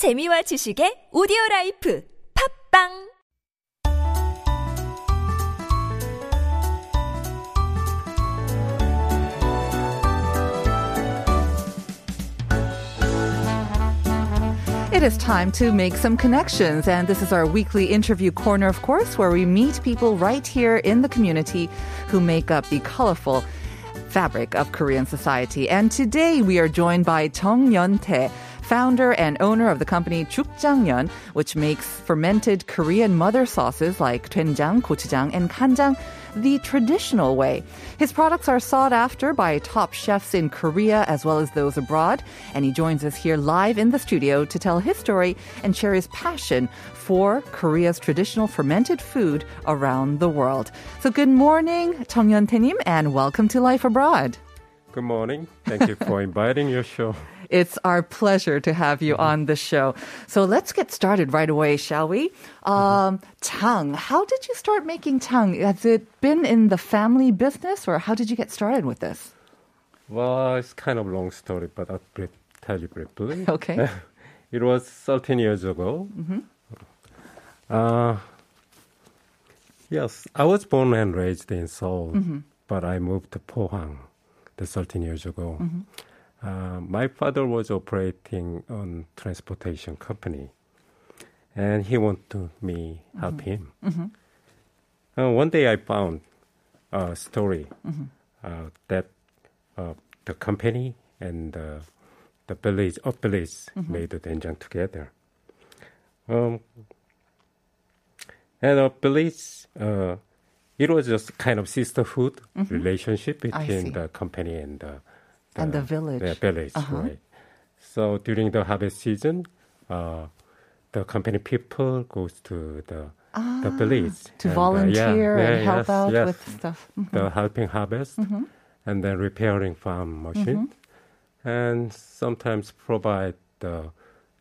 재미와 지식의 오디오 라이프 팝빵 It is time to make some connections, and this is our weekly interview corner, of course, where we meet people right here in the community who make up the colorful fabric of Korean society. And today we are joined by Chung Yeon Tae founder and owner of the company Jukjangyeon, which makes fermented Korean mother sauces like doenjang, gochujang, and kanjang the traditional way. His products are sought after by top chefs in Korea as well as those abroad, and he joins us here live in the studio to tell his story and share his passion for Korea's traditional fermented food around the world. So good morning, Chung Yeon-tae and welcome to Life Abroad. Good morning. Thank you for inviting your show. It's our pleasure to have you mm-hmm. on the show. So let's get started right away, shall we? Mm-hmm. Um, Chang, how did you start making jang? Has it been in the family business or how did you get started with this? Well, it's kind of a long story, but I'll brief, tell you briefly. Okay. it was 13 years ago. Mm-hmm. Uh, yes, I was born and raised in Seoul, but I moved to Pohang the 13 years ago. Uh, my father was operating on transportation company, and he wanted me help him. Uh, one day I found a story uh, that uh, the company and uh, the village of village made the doenjang together. Um, and a village, uh, it was just kind of sisterhood relationship between the company and the, And the village. the village, Uh-huh. right? So during the harvest season, uh, the company people goes to the the village Ah, To and, uh, volunteer yeah, and yeah, help yes, out yes. with stuff. Mhm. the helping harvest and then repairing farm machine and sometimes provide the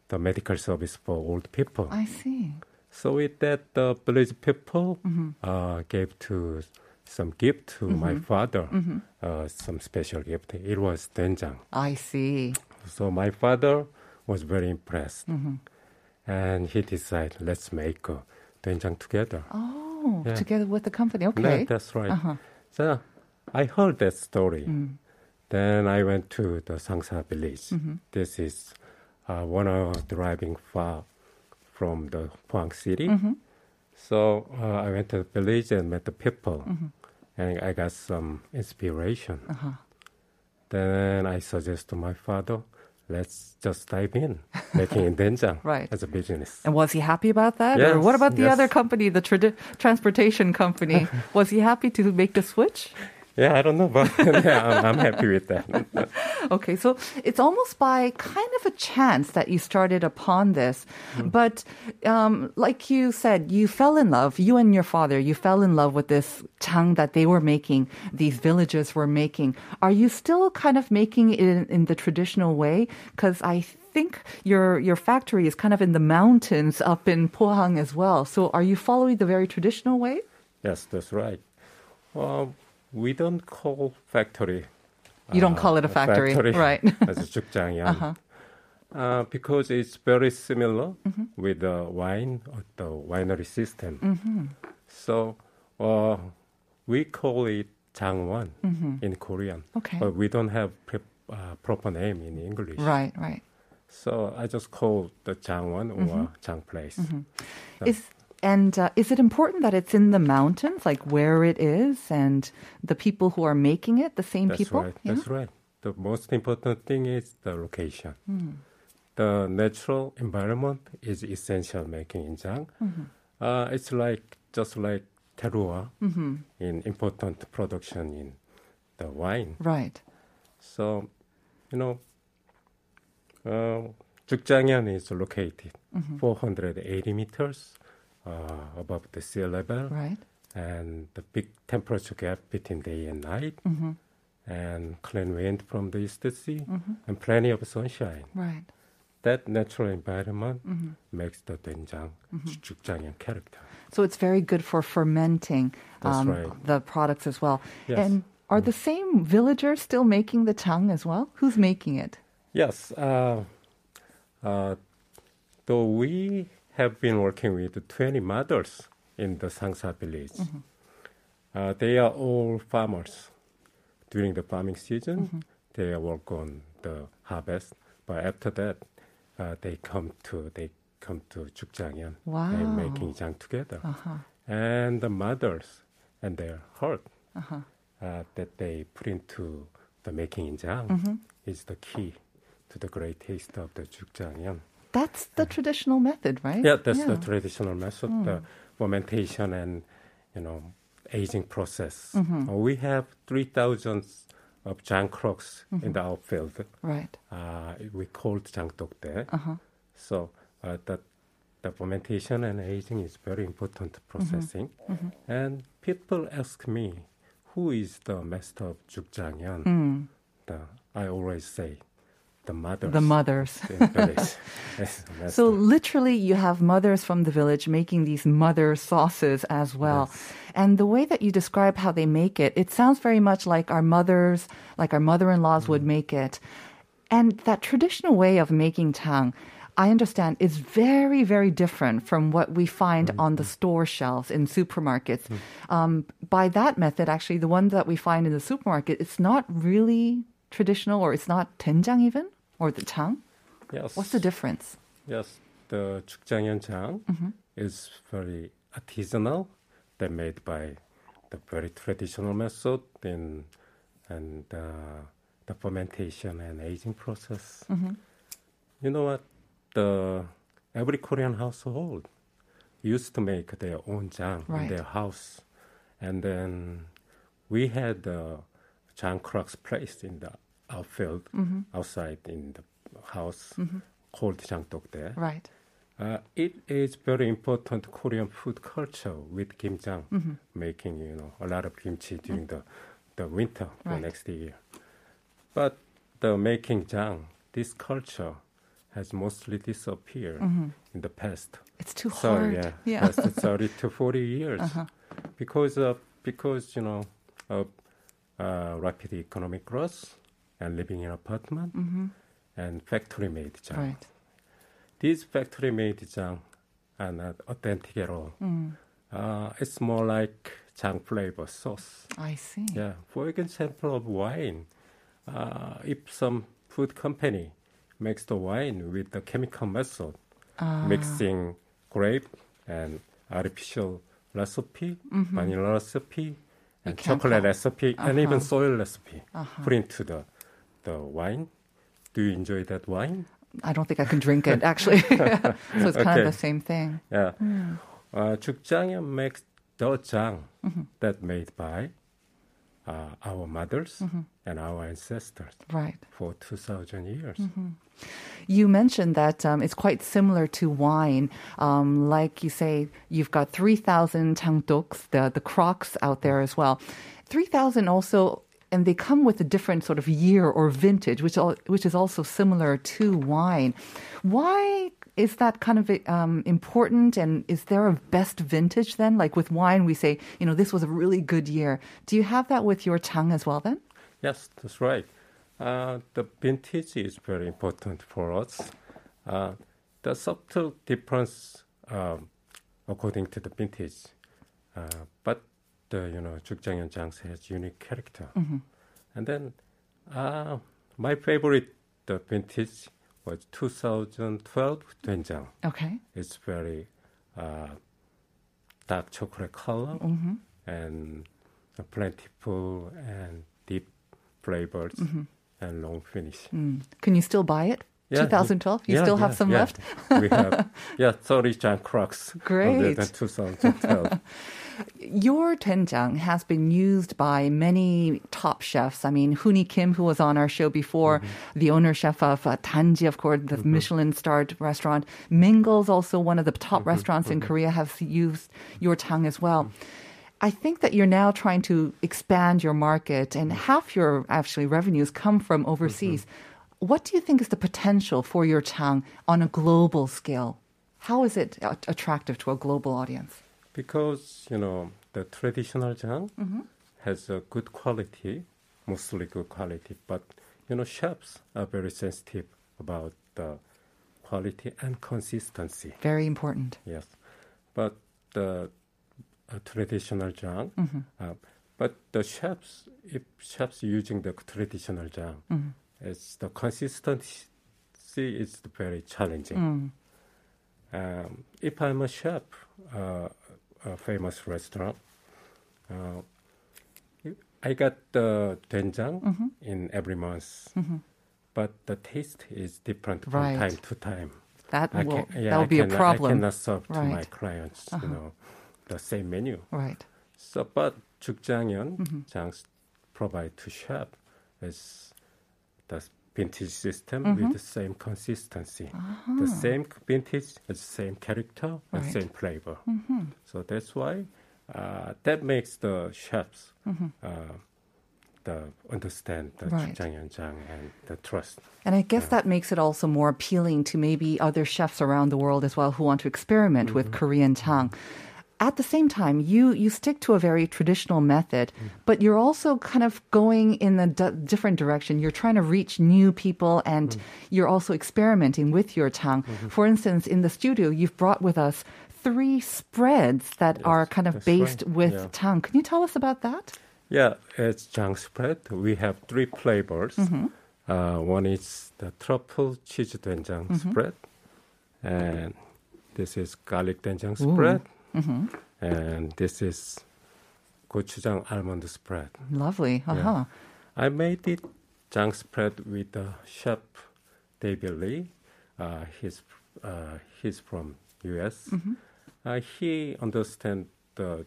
the medical service for old people. I see. So with that, the village people uh, gave to some gift to my father, uh, some special gift. It was doenjang. I see. So my father was very impressed, and he decided let's make a doenjang together. Oh, Yeah. together with the company. Yeah, Okay. that's right. Uh-huh. So I heard that story. Mm. Then I went to the Sangsa village. Mm-hmm. This is uh, one hour driving far from the Pohang city. Mm-hmm. So uh, I went to the village and met the people, Mm-hmm. And I got some inspiration. Uh-huh. Then I suggest to my father, let's just dive in, making in doenjang Right. as a business. And was he happy about that? or what about the yes. other company, the tradi- transportation company? was he happy to make the switch? Yeah, I don't know, but yeah, I'm, I'm happy with that. Okay, so it's almost by kind of a chance that you started upon this. Mm. But um, like you said, you fell in love, you and your father, you fell in love with this jang that they were making, these villagers were making. Are you still kind of making it in, in the traditional way? Because I think your your factory is kind of in the mountains up in Pohang as well. So are you following the very traditional way? Yes, that's right. We don't call factory. You don't uh, call it a factory, right? as a Jukjangyeon. uh because it's very similar Mm-hmm. with the wine or the winery system. Mm-hmm. So uh, we call it Jangwon in Korean, Mm-hmm. Okay. but we don't have pre- uh, proper name in English. Right, right. So I just call the Jangwon Mm-hmm. or Jang place. Is and uh, is it important that it's in the mountains, like where it is, and the people who are making it, the same That's people? right. Yeah? That's right. The most important thing is the location. Hmm. The natural environment is essential making in Jang. Mm-hmm. Uh, it's like just like terroir Mm-hmm. in important production in the wine. Right. So, you know, uh, Jukjangyeon is located Mm-hmm. 480 meters above the sea level Right. and the big temperature gap between day and night, Mm-hmm. and clean wind from the east sea, and plenty of sunshine. Right. That natural environment Mm-hmm. makes the doenjang jukjangyeon character. So it's very good for fermenting um, right. the products as well. Yes. And are the same villagers still making the jang as well? Who's making it? Yes, uh, uh, though we have been working with 20 mothers in the Sangsa village. Uh, they are all farmers. During the farming season, they work on the harvest, but after that, uh, they come to they come to Jukjangyeon Wow. and making jang together. Uh-huh. And the mothers and their heart Uh-huh. uh, that they put into the making jang Mm-hmm. is the key to the great taste of the Jukjangyeon. That's the traditional method, right? Yeah, that's the Yeah. Hmm. traditional method, the fermentation and you know aging process. Mm-hmm. Uh, we have three thousand of jang crocks Mm-hmm. in the outfield. Right. Uh, we called jangtokde. Uh-huh. So uh, that the fermentation and aging is very important processing. Mm-hmm. And people ask me, who is the master of Jukjangyeon? Mm. The, I always say, the mothers. The mothers. in village. Yes, the master. So literally, you have mothers from the village making these mother sauces as well. And the way that you describe how they make it, it sounds very much like our mothers, like our mother-in-laws would mm. make it. And that traditional way of making jang, I understand, is very, very different from what we find mm-hmm. on the store shelves in supermarkets. Mm. Um, by that method, actually, the one that we find in the supermarket, it's not really traditional, or it's not doenjang even, or the jang. yes. What's the difference? Yes, the Jukjangyeonjang Mm-hmm. is very artisanal. They're made by the very traditional method in and uh, the fermentation and aging process. Mm-hmm. You know what? The every Korean household used to make their own jang Right. in their house, and then we had the jang crocks placed in the outfield Mm-hmm. outside in the house called jangtokde. Right. Uh, it is very important Korean food culture with kimjang, Mm-hmm. making you know a lot of kimchi during the the winter the Right. next year. But the making jang, this culture has mostly disappeared in the past. It's too So hard. yeah, Yeah. Uh-huh. past thirty to forty years, because of because you know of uh, rapid economic growth and living in apartment and factory made jang. Mm-hmm. Right. These factory made jang are not authentic at all. Mm. Uh, it's more like jang flavor sauce. I see. Yeah, for example of wine, uh, if some food company makes the wine with the chemical method, Ah. mixing grape and artificial recipe, vanilla recipe, and Mm-hmm. chocolate recipe, and even Uh-huh. soil recipe, Uh-huh. put into the the wine. Do you enjoy that wine? I don't think I can drink it actually. so it's kind of the same thing. Yeah. Hmm. Uh, makes the Mm-hmm. that made by uh, our mothers Mm-hmm. and our ancestors Right. for 2,000 years. Mm-hmm. You mentioned that um, it's quite similar to wine. Um, like you say, you've got 3,000 jangdoks, the, the crocks out there as well. 3,000 also, and they come with a different sort of year or vintage, which, al- which is also similar to wine. Why is that kind of um, important? And is there a best vintage then? Like with wine, we say, you know, this was a really good year. Do you have that with your jang as well then? Yes, that's right. Uh, the vintage is very important for us. Uh, the subtle difference um, according to the vintage, uh, but the you know Jukjangyeon Jangse has unique character. And then uh, my favorite the vintage was 2012 doenjang. Okay. It's very uh, dark chocolate color Mm-hmm. and plentiful and deep flavors and long finish. Mm. Can you still buy it? Yeah, 2012? You yeah, still have yeah, some left? we have, yeah, 30 Jang Crocks. Great. than 2012. Your doenjang has been used by many top chefs. I mean, Hooni Kim, who was on our show before, Mm-hmm. the owner chef of uh, Danji, of course, the Michelin-starred restaurant. Mingle's also one of the top Mm-hmm. restaurants in Korea, has used your jang as well. I think that you're now trying to expand your market, and half your actually revenues come from overseas. What do you think is the potential for your jang on a global scale? How is it attractive to a global audience? Because, you know, the traditional Jang Mm-hmm. has a good quality, mostly good quality, but, you know, chefs are very sensitive about the quality and consistency. Very important. Yes, but the uh, traditional jang, uh, but the chefs, if chefs using the traditional jang, it's the consistency is very challenging. Um, if I'm a chef, uh, a famous restaurant. Uh, I got the doenjang mm-hmm. in every month, mm-hmm. but the taste is different right. from time to time. That I will yeah, that will I be can, a problem. I cannot serve right. to my clients, uh-huh. you know, the same menu. Right. So, but jukjangyeon, mm-hmm. Provide to chef is the vintage system mm-hmm. with the same consistency, uh-huh. the same vintage, the same character, right. and same flavor. Mm-hmm. So that's why uh, that makes the chefs mm-hmm. uh, the understand the right. Jang and the trust. And I guess yeah. that makes it also more appealing to maybe other chefs around the world as well who want to experiment with mm-hmm. Korean jang. At the same time, you you stick to a very traditional method, but you're also kind of going in a d- different direction. You're trying to reach new people, and you're also experimenting with your jang. For instance, in the studio, you've brought with us three spreads that are kind of based right. with Yeah. jang. Can you tell us about that? Yeah, it's jang spread. We have three flavors. Mm-hmm. Uh, one is the truffle cheese doenjang Mm-hmm. spread, and this is garlic doenjang spread, Mm-hmm. and this is gochujang almond spread. Lovely. Uh-huh. I made it jang spread with the chef David Lee. Uh, he's uh, he's from U.S. Mm-hmm. Uh, he understands the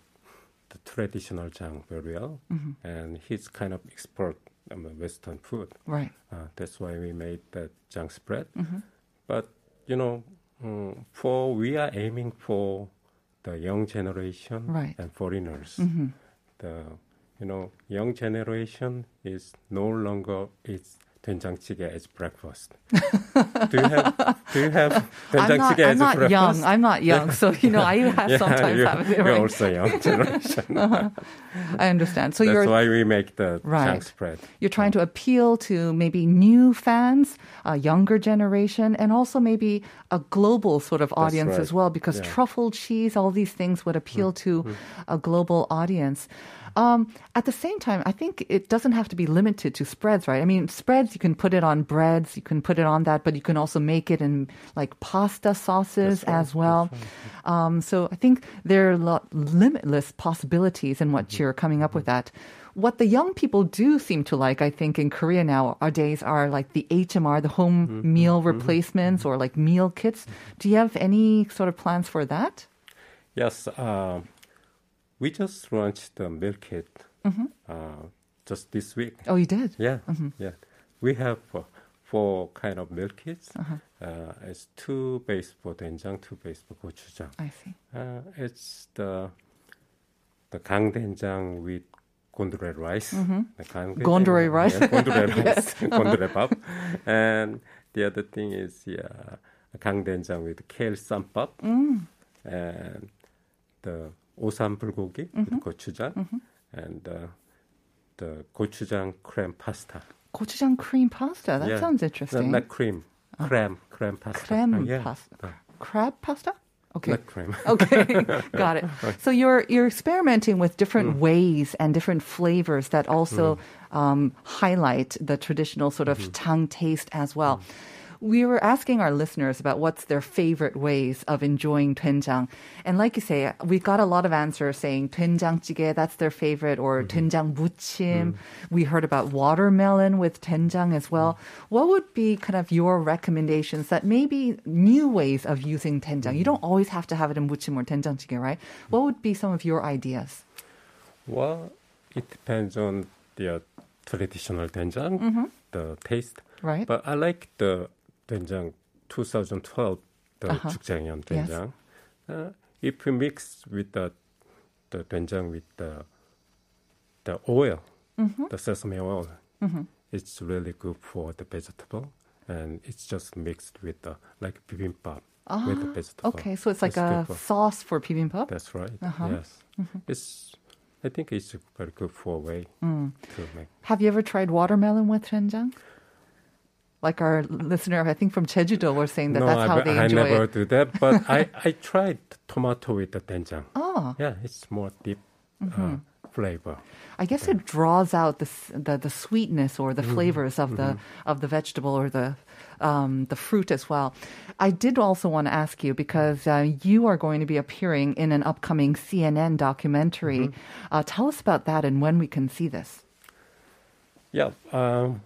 the traditional jang very well, Mm-hmm. and he's kind of expert on Western food. Right. Uh, that's why we made that jang spread. Mm-hmm. But you know, mm, for we are aiming for the young generation Right. and foreigners. Mm-hmm. The you know young generation is no longer it's 된장찌개 as breakfast. do you have do you have I'm not, 된장찌개 I'm as not breakfast? young. I'm not young. So, you know, I have yeah, sometimes you, have it. you're Right? also young generation. I understand. So That's you're why we make the Right. jang spread. you're trying to appeal to maybe new fans, a younger generation, and also maybe a global sort of audience right. as well, because Yeah. Mm-hmm. truffle cheese, all these things would appeal to a global audience. Um, at the same time, I think it doesn't have to be limited to spreads, right? I mean, spreads, you can put it on breads, you can put it on that, but you can also make it in like pasta sauces right, as well. that's Um, so I think there are lot, limitless possibilities in what Mm-hmm. you're coming up with that. What the young people do seem to like, I think, in Korea nowadays are days are like the HMR, the home Mm-hmm. meal replacements or like meal kits. Do you have any sort of plans for that? Yes, uh, we just launched the meal kit, mm-hmm. uh, just this week. Oh, you did? Yeah, mm-hmm. yeah. We have uh, four kind of meal kits. Uh-huh. Uh, it's two based for doenjang, two based for gochujang. I see. Uh, it's the the kangdoenjang with gondore rice. Mm-hmm. The gondore rice. Yeah, gondore rice. Uh-huh. gondore pap. And the other thing is yeah, kangdoenjang with kale sampap. Mm. And the 오삼 불고기 mm-hmm. with gochujang mm-hmm. and uh, the gochujang cream pasta. Gochujang cream pasta. That yeah. sounds interesting. Not, not cream, oh. creme, creme pasta. Creme uh, yeah. pasta. Uh. Crab pasta. Okay. okay. Got it. So you're you're experimenting with different mm. ways and different flavors that also mm. um, highlight the traditional sort of mm. jang taste as well. Mm. Mm. We were asking our listeners about what's their favorite ways of enjoying doenjang, and like you say, we got a lot of answers saying doenjang that's their favorite, or Mm-hmm. doenjang muchim. We heard about watermelon with doenjang as well. What would be kind of your recommendations that maybe new ways of using doenjang? You don't always have to have it in buchim or doenjang right? What would be some of your ideas? Well, it depends on the uh, traditional 된장, the taste. Mm-hmm. Right. But I like the 된장, 2012, the uh-huh. Yes. Uh, if you mix with the, the 된장 with the, the oil, mm-hmm. the sesame oil, mm-hmm. it's really good for the vegetable. And it's just mixed with the, like bibimbap ah, with the vegetable. Okay, so it's like it's a sauce for bibimbap? That's right, uh-huh. yes. Mm-hmm. It's I think it's very good for a way mm. to make. Have you ever tried watermelon with doenjang? Like our listener, I think from Jeju-do, was saying that no, that's I, how they I enjoy never it. do that. But I, I tried tomato with the doenjang. Oh, Yeah, it's more deep Mm-hmm. uh, flavor. I guess it draws out the the, the sweetness or the flavors of the of the vegetable or the um, the fruit as well. I did also want to ask you because uh, you are going to be appearing in an upcoming CNN documentary. Uh, tell us about that and when we can see this. Yeah. Um,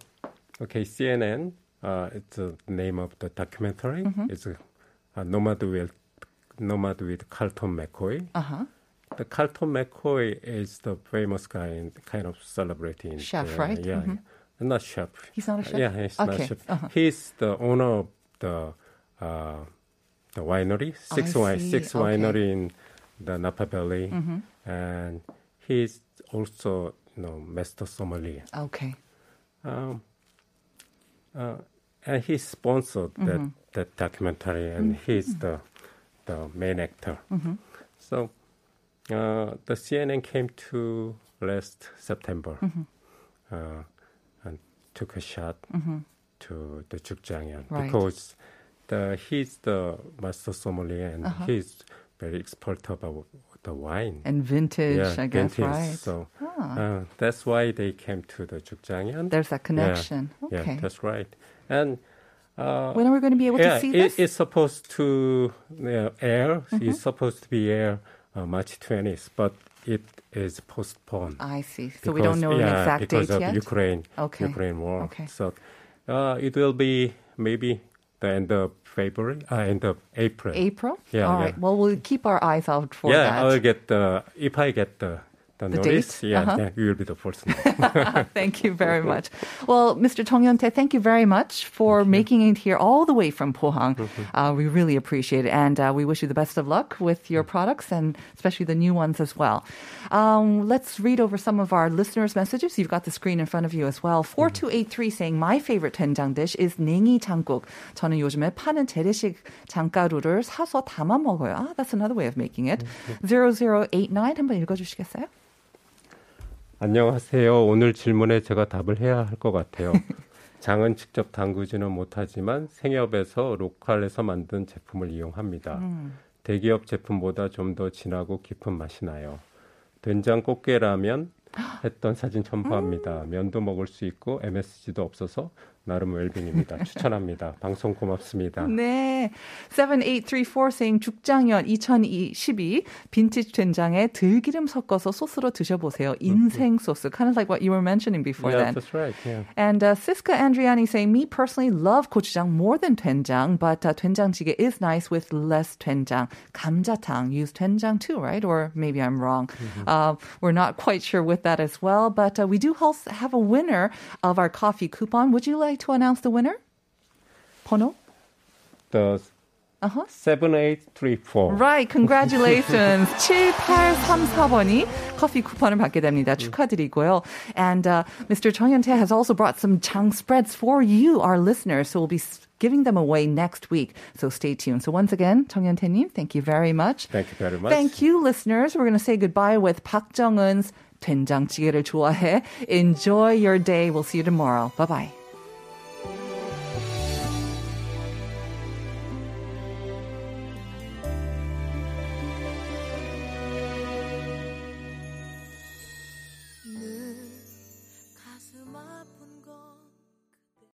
okay, CNN. Uh, it's the name of the documentary. Mm-hmm. It's a, a nomad with nomad with Carlton McCoy. Uh huh. The Carlton McCoy is the famous guy in kind of celebrating Chef, the- right? Yeah, Mhm. yeah. not chef. He's not a chef? Yeah, he's Okay, not chef. uh-huh. He's the owner of the uh, the winery, six I wine, see, six okay. winery in the Napa Valley, Mm-hmm. and he's also you know master sommelier. Okay. Um, uh, and he sponsored Mm-hmm. that that documentary, and he's the the main actor. Mm-hmm. So uh, the CNN came to last September Mm-hmm. uh, and took a shot to the Jukjangyeon Right. because the he's the master sommelier and Uh-huh. he's very expert about the wine. And vintage, yeah, I guess, vintage. right? So Ah. uh, that's why they came to the Jukjangyeon. There's that connection. Yeah, Okay. yeah, that's right. And uh, when are we going to be able yeah, to see it, this? Mm-hmm. it's supposed to uh, air. It's supposed to be air uh, March 20th, but it is postponed. I see. So we don't because- know an yeah, exact because date of yet. Ukraine, Okay. Ukraine war. Okay. So uh, it will be maybe the end of February, uh, end of April. April? Yeah, All yeah. right. Well, we'll keep our eyes out for yeah, that. I will get the if I get the the, the notice. Date. Yeah, uh-huh. yeah, you will be the person. thank you very much. Well, Mr. Chung Hyun-tae, thank you very much for making it here all the way from Pohang. Mm-hmm. Uh, we really appreciate it, and uh, we wish you the best of luck with your mm. products and especially the new ones as well. Um, let's read over some of our listeners' messages. You've got the screen in front of you as well. Mm-hmm. 4283 saying, My favorite 된장 dish is 냉이 장국. 저는 요즘에 파는 재래식 장가루를 사서 담아 먹어요. Ah, that's another way of making it. Mm-hmm. 0089 한번 읽어주시겠어요? 안녕하세요. 오늘 질문에 제가 답을 해야 할 것 같아요. 장은 직접 담그지는 못하지만 생협에서 로컬에서 만든 제품을 이용합니다. 대기업 제품보다 좀 더 진하고 깊은 맛이 나요. 된장 꽃게라면 했던 사진 첨부합니다. 면도 먹을 수 있고 MSG도 없어서 나름 웰빙입니다. 추천합니다. 방송 고맙습니다. 네. 7834 saying 죽장연 2012 빈티지 된장에 들기름 섞어서 소스로 드셔보세요. 인생 소스. Kind of like what you were mentioning before yeah, then. That's right. Yeah. And uh, Siska Andriani saying, me personally love gochujang more than 된장, but uh, 된장찌개 is nice with less 된장. 감자탕 use 된장 too, right? Or maybe I'm wrong. Mm-hmm. Uh, we're not quite sure with that as well, but uh, we do have a winner of our coffee coupon. Would you like like to announce the winner? Pono? The uh-huh. 7834. Right, congratulations. 7834번이 커피 쿠폰을 받게 됩니다. 축하드리고요. And uh, Mr. Chung Hyun-tae has also brought some jang spreads for you, our listeners. So we'll be giving them away next week. So stay tuned. So once again, Chung Hyun-tae thank you very much. Thank you very much. Thank you, listeners. We're going to say goodbye with Park Jong-un's 된장찌개를 좋아해. Enjoy your day. We'll see you tomorrow. Bye-bye.